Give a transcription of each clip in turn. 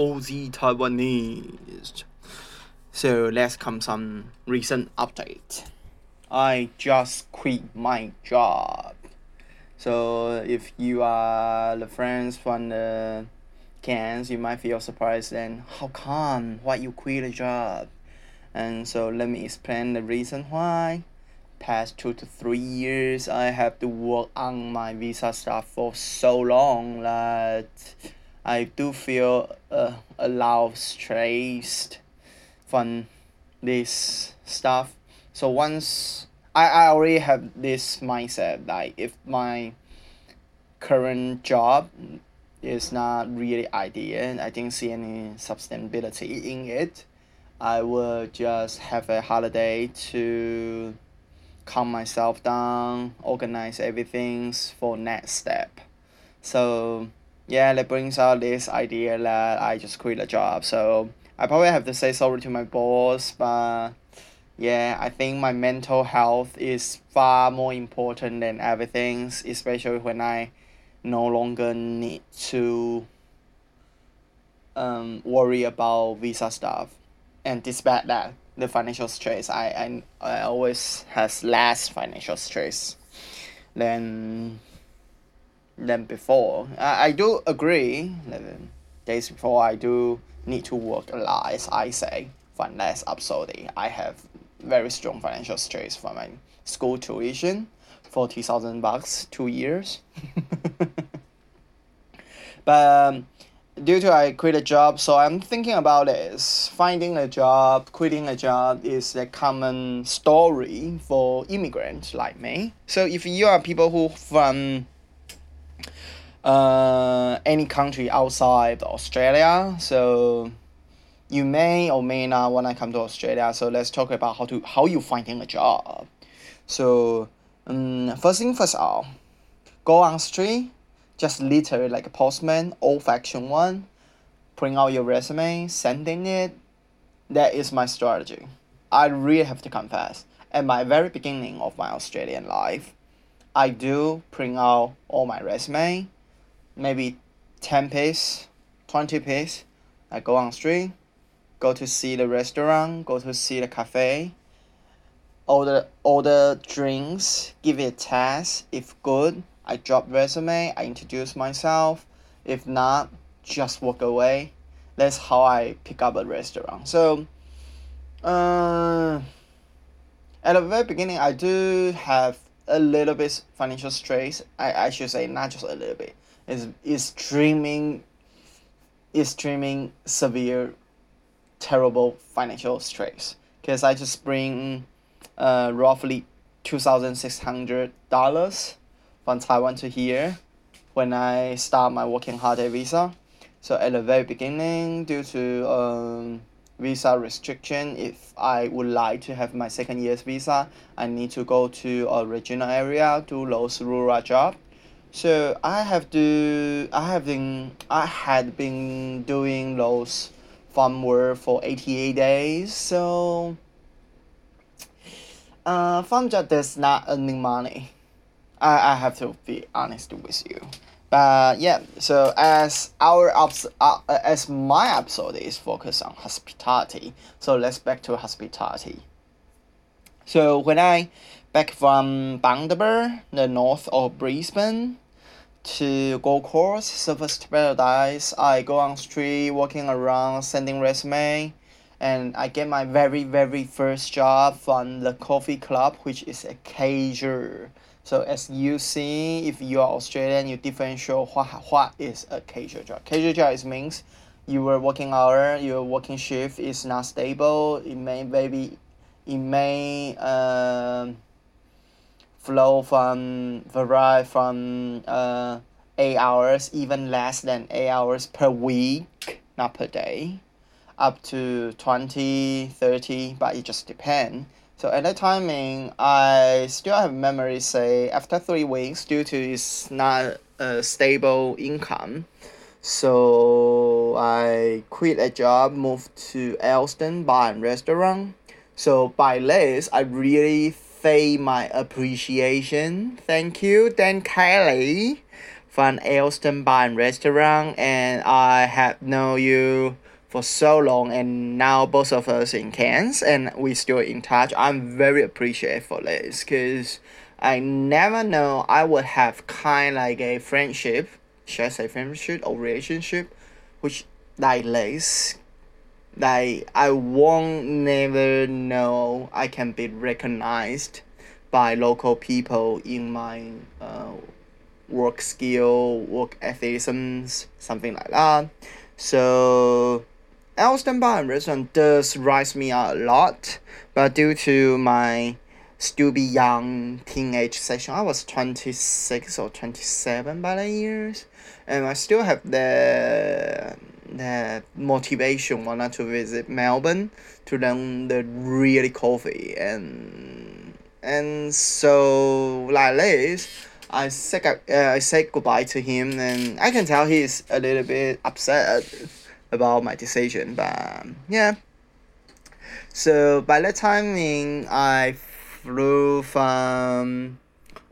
OZ Taiwanese. So let's come some recent update. I just quit my job. So if you are the friends from the Cairns, you might feel surprised then how come why you quit a job? And so let me explain the reason why past two to three years I have to work on my visa stuff for so long that I do feel uh, a lot of stressed from this stuff. So once I, I already have this mindset like if my current job is not really ideal, and I didn't see any sustainability in it. I will just have a holiday to calm myself down, organize everything for next step. So yeah, that brings out this idea that I just quit a job. So I probably have to say sorry to my boss, but yeah, I think my mental health is far more important than everything, especially when I no longer need to um, worry about visa stuff. And despite that, the financial stress I, I, I always has less financial stress than than before I, I do agree days before I do need to work a lot as I say for less absolutely I have very strong financial stress for my school tuition forty thousand bucks two years but um, due to I quit a job, so I'm thinking about this. Finding a job, quitting a job is a common story for immigrants like me. So if you are people who from uh, any country outside Australia, so you may or may not want to come to Australia. So let's talk about how to how you finding a job. So um, first thing first all, go on street just literally like a postman, old fashioned one, print out your resume, sending it. That is my strategy. I really have to confess. At my very beginning of my Australian life, I do print out all my resume, maybe 10 piece, 20 piece. I go on street, go to see the restaurant, go to see the cafe, order order drinks, give it a test. If good, I drop resume, I introduce myself. If not, just walk away. That's how I pick up a restaurant. So, uh, at the very beginning, I do have a little bit financial stress. I, I should say not just a little bit. It's extremely, extremely severe, terrible financial stress. Cause I just bring, uh, roughly two thousand six hundred dollars from Taiwan to here when I start my working holiday visa. So at the very beginning, due to um, visa restriction, if I would like to have my second year's visa, I need to go to a regional area, do those rural job. So I have to I have been I had been doing those farm work for eighty eight days. So uh, farm job does not earning money. I, I have to be honest with you. But yeah, so as our ups, uh, as my episode is focused on hospitality, so let's back to hospitality. So when I back from Bundaberg, the north of Brisbane, to Gold Coast, Surfers Paradise, I go on street, walking around, sending resume, and I get my very very first job from the coffee club, which is a cager. So as you see, if you are Australian, you differentiate what, what is a casual job. Casual job is means your working hour, your working shift is not stable. It may maybe it may um, flow from vary from uh, eight hours, even less than eight hours per week, not per day, up to 20, 30, but it just depends so at that timing, I still have memory. Say after three weeks, due to it's not a stable income, so I quit a job, moved to Elston Bar and Restaurant. So by this, I really say my appreciation. Thank you, Dan Kelly, from Elston Bar and Restaurant, and I have known you for so long, and now both of us in Cairns, and we still in touch. I'm very appreciative for this, cause I never know I would have kind like a friendship, should I say friendship or relationship, which like this like I won't never know I can be recognized by local people in my uh, work skill, work ethics, something like that. So Elston Bar and Restaurant does rise me a lot, but due to my still be young teenage session, I was 26 or 27 by the years, and I still have the the motivation wanted to visit Melbourne to learn the really coffee. And and so like this I said uh, I said goodbye to him and I can tell he's a little bit upset about my decision but yeah. So by that time I flew from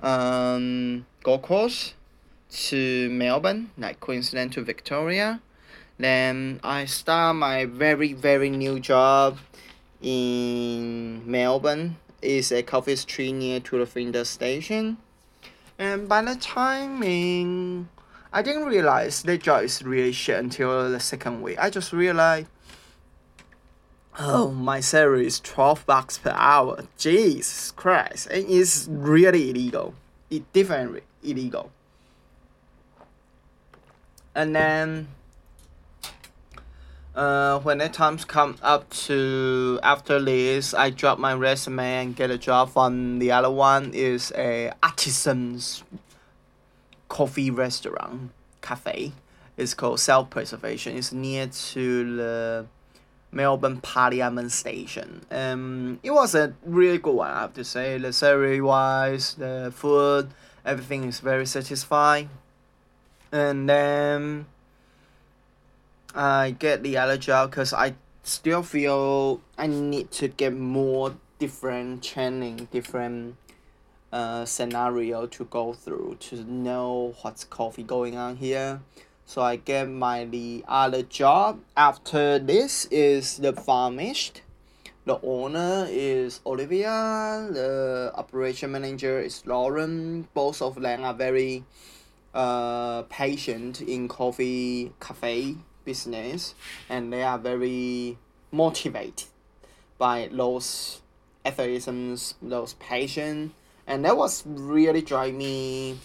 um Gold Coast to Melbourne like Queensland to Victoria then I start my very very new job in Melbourne. It's a coffee street near to the Flinders station. And by the timing, I didn't realize the job is really shit until the second week. I just realized, oh, my salary is 12 bucks per hour. Jesus Christ. And it's really illegal. It definitely illegal. And then uh, when the times come up to after this, I drop my resume and get a job from the other one is a artisan's coffee restaurant cafe. It's called Self Preservation. It's near to the Melbourne Parliament Station. Um, it was a really good one, I have to say. The salary wise, the food, everything is very satisfying. And then I get the other job because I still feel I need to get more different training, different uh, scenario to go through to know what's coffee going on here. So I get my the other job after this is the farmist. The owner is Olivia. The operation manager is Lauren. Both of them are very uh, patient in coffee cafe business and they are very motivated by those atheisms, those passion, and that was really drive me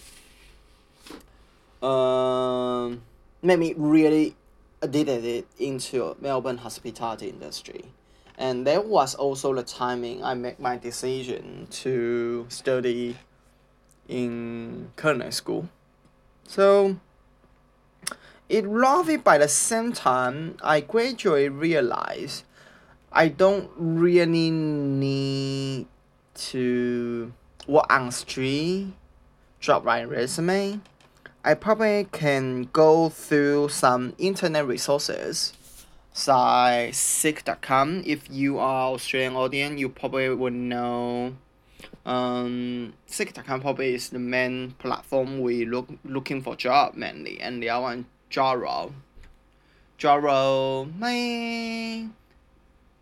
um made me really addicted into Melbourne hospitality industry. And that was also the timing I made my decision to study in culinary school. So it roughly by the same time, I gradually realized I don't really need to work on street, drop my resume. I probably can go through some internet resources like Seek.com. If you are Australian audience, you probably would know um, Seek.com probably is the main platform we look looking for job mainly, and the other one Jora. Jora, my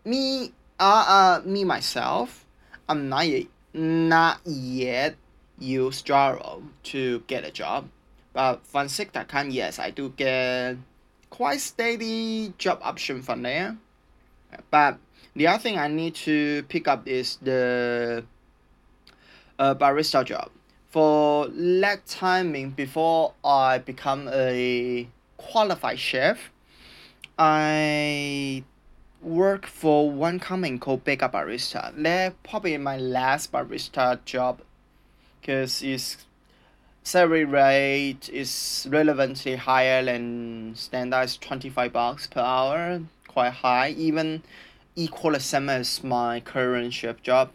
me uh, uh me myself, I'm not yet, not yet use Jora to get a job, but from Seek.com, yes, I do get quite steady job option from there. But the other thing I need to pick up is the uh, barista job. For that timing before I become a qualified chef. I work for one company called Bake Barista. They're probably my last barista job because its salary rate is relevantly higher than standard 25 bucks per hour, quite high, even equal the same as my current chef job.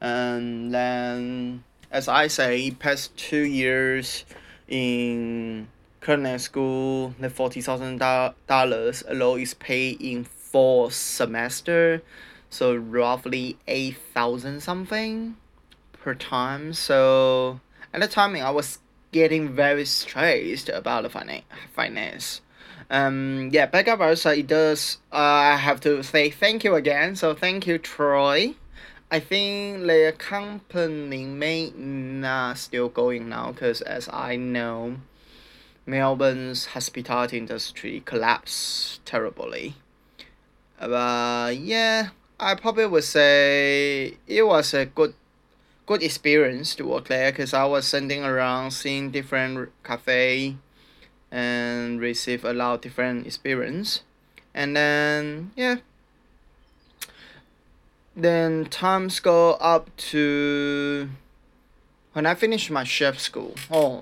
And then, as I say, past two years in current school, the forty thousand dollars alone is paid in four semester, so roughly eight thousand something per time. So at the time I was getting very stressed about the finan- finance. Um, yeah, back up also it does. Uh, I have to say thank you again. So thank you, Troy. I think the company may not still going now because as I know, Melbourne's hospitality industry collapsed terribly. But yeah, I probably would say it was a good good experience to work there because I was sending around seeing different cafe and receive a lot of different experience. And then yeah. Then times go up to when I finished my chef school. Oh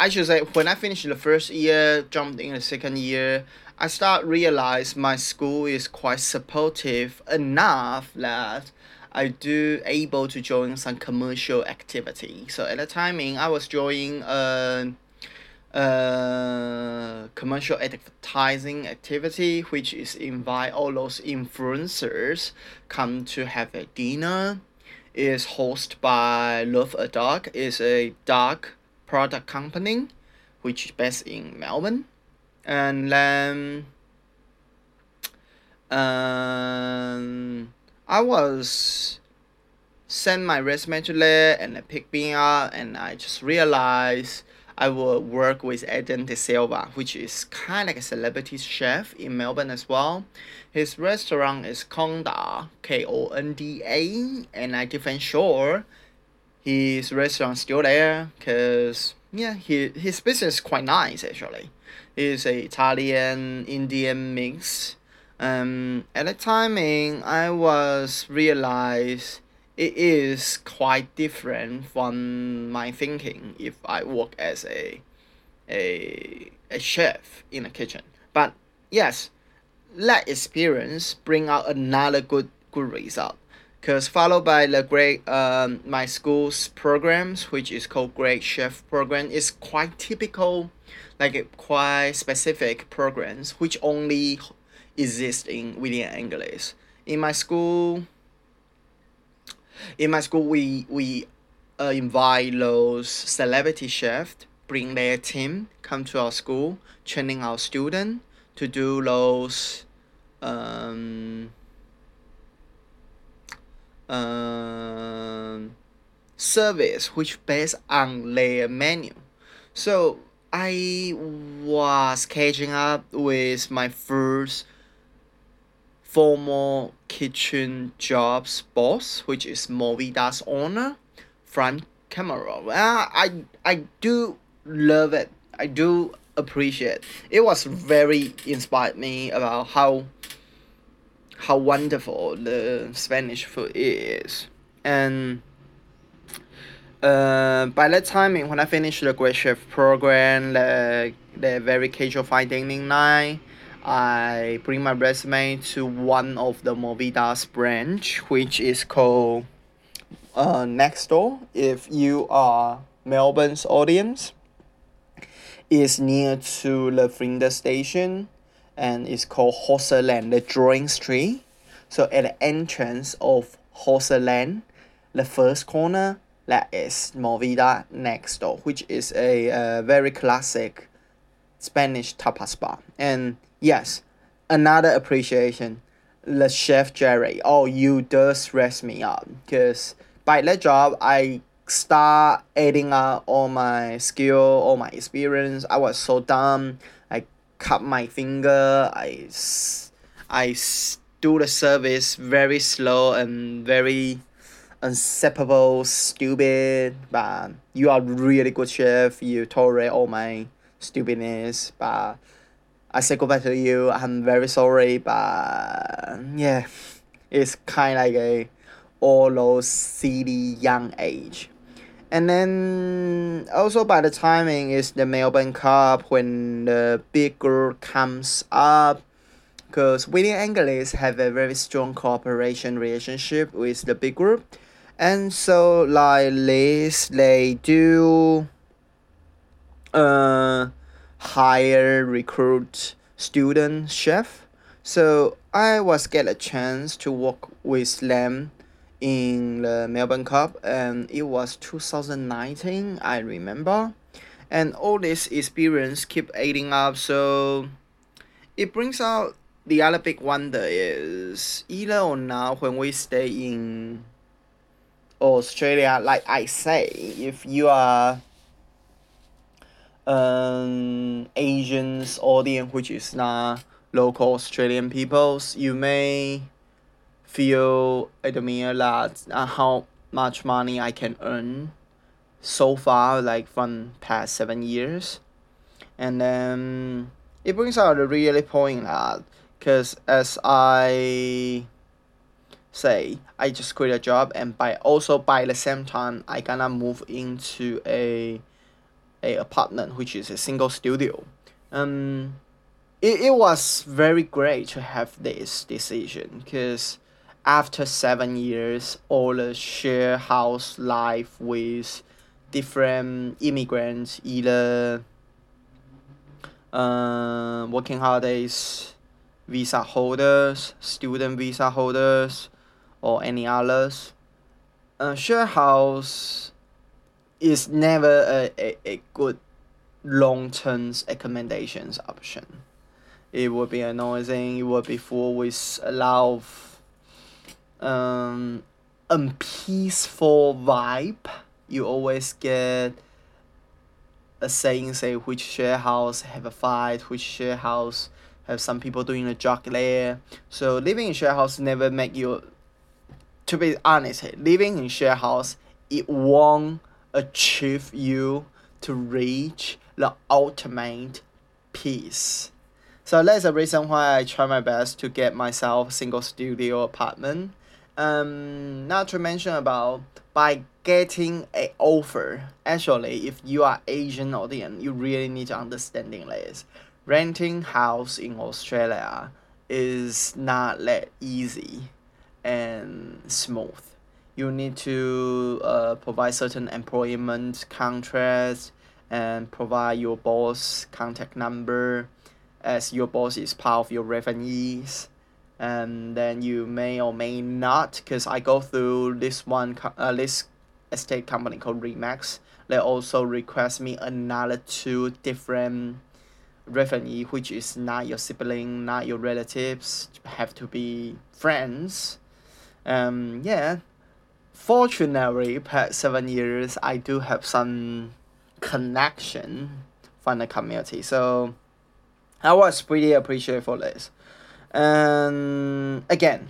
I should say when I finished the first year, jumped in the second year, I start realize my school is quite supportive enough that I do able to join some commercial activity. So at the timing, I was joining a, a commercial advertising activity, which is invite all those influencers come to have a dinner. Is hosted by Love a Dog. is a dog product company, which is based in Melbourne, and then um, I was sent my resume to there and they picked me up and I just realized I will work with Adam D'Sylva, which is kind of like a celebrity chef in Melbourne as well. His restaurant is Konda, K O N D A, and I different sure his restaurant still there because yeah he, his business is quite nice actually. He's a italian indian mix. Um, at the timing i was realized it is quite different from my thinking if i work as a a, a chef in a kitchen. But yes that experience bring out another good good result because followed by the great um, my school's programs which is called great chef program is quite typical like quite specific programs which only exist in William Angliss. In my school in my school we we uh, invite those celebrity chefs bring their team come to our school training our student to do those um, um, service which based on their menu. So I was catching up with my first formal kitchen jobs boss, which is Movida's owner, Frank Camorra. Well, I I do love it. I do appreciate. It was very inspired me about how how wonderful the Spanish food is. And uh, by that time, when I finished the Great Chef program, the, the very casual fine dining night, I bring my resume to one of the Movida's branch, which is called uh, Next Door. If you are Melbourne's audience, is near to the Flinders Station and it's called Hosier Lane, the drawing street. So at the entrance of Hosier Lane, the first corner, that is Movida next door, which is a uh, very classic Spanish tapas bar. And yes, another appreciation, the chef Jerry. Oh, you does rest me up because by that job I start adding up all my skill, all my experience. I was so dumb cut my finger. I, I do the service very slow and very unacceptable, stupid. But you are really good chef. You tolerate all my stupidness. But I say goodbye to you. I'm very sorry. But yeah, it's kind of like a all those silly young age. And then also by the timing is the Melbourne Cup when the big group comes up because William Angliss have a very strong cooperation relationship with the big group. And so like this they do uh hire recruit student chef. So I was get a chance to work with them in the Melbourne Cup, and it was 2019, I remember. and all this experience keep adding up so it brings out the other big wonder is either or now when we stay in Australia, like I say, if you are um Asians audience which is not local Australian peoples, you may feel admire that uh, how much money I can earn so far like from past seven years. And then it brings out a really point that because as I say I just quit a job and by also by the same time I gonna move into a a apartment which is a single studio. Um it, it was very great to have this decision because after seven years all the share house life with different immigrants either uh, working holidays visa holders student visa holders or any others. Uh, share house is never a, a, a good long-term accommodations option. It would be annoying it would be full with a lot of um, unpeaceful vibe you always get a saying say which share house have a fight, which share house have some people doing a job there. So living in share house never make you to be honest, living in share house it won't achieve you to reach the ultimate peace. So that's the reason why I try my best to get myself single studio apartment. Um, not to mention about by getting a offer. Actually if you are asian audience you really need to understanding this renting house in australia is not that easy and smooth. You need to uh, provide certain employment contracts and provide your boss contact number as your boss is part of your revenues and then you may or may not because I go through this one uh, this estate company called Remax. They also request me another two different revenue which is not your sibling not your relatives have to be friends. Um yeah. Fortunately past seven years I do have some connection from the community. So I was pretty appreciative for this and again,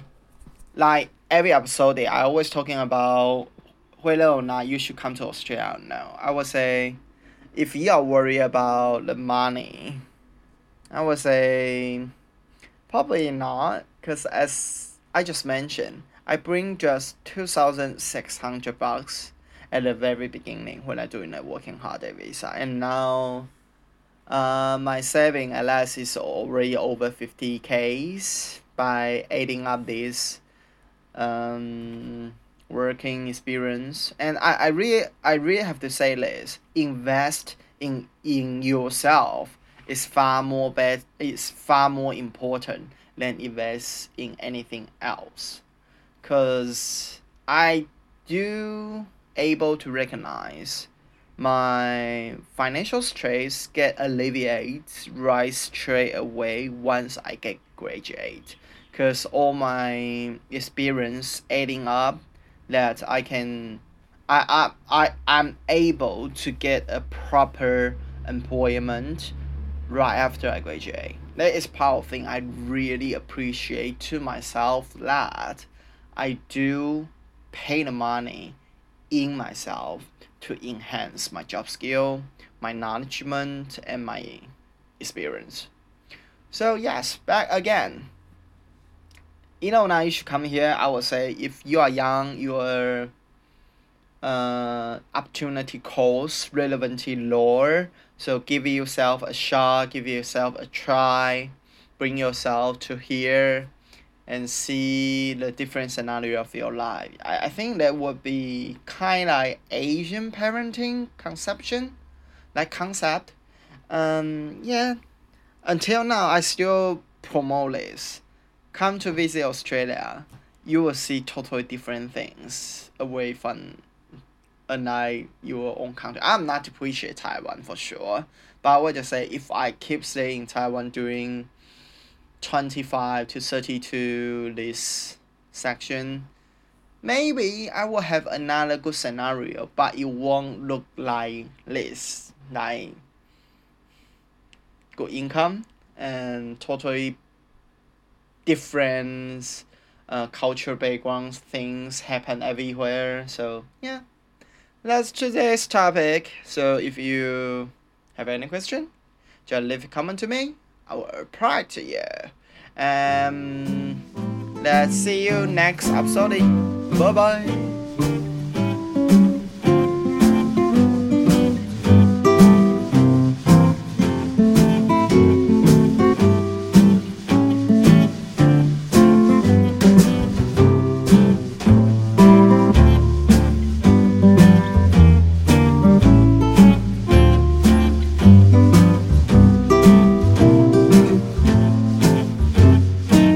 like every episode, I always talking about whether or not you should come to Australia. No, I would say, if you are worried about the money, I would say, probably not, because as I just mentioned, I bring just two thousand six hundred bucks at the very beginning when I doing a working holiday visa, and now uh, my saving alas is already over 50 Ks by adding up this um, working experience. And I, I really I really have to say this invest in in yourself is far more bad is far more important than invest in anything else. Because I do able to recognize my financial stress get alleviated right straight away once I get graduate. Because all my experience adding up that I can I, I, I I'm able to get a proper employment right after I graduate. That is part of thing. I really appreciate to myself that I do pay the money in myself to enhance my job skill, my knowledgement, and my experience. So yes, back again. You know now you should come here. I would say if you are young, your uh, opportunity cost relevantly lower. So give yourself a shot, give yourself a try, bring yourself to here and see the different scenario of your life. I, I think that would be kind of like Asian parenting conception, like concept. Um, yeah, until now I still promote this. Come to visit Australia, you will see totally different things away from unlike your own country. I'm not appreciate Taiwan for sure, but I would just say if I keep staying in Taiwan during 25 to 32 this section, maybe I will have another good scenario, but it won't look like this, like good income and totally different uh, culture backgrounds, things happen everywhere. So yeah, that's today's topic. So if you have any question, just leave a comment to me. Reply to you. Um, let's see you next episode. Bye bye.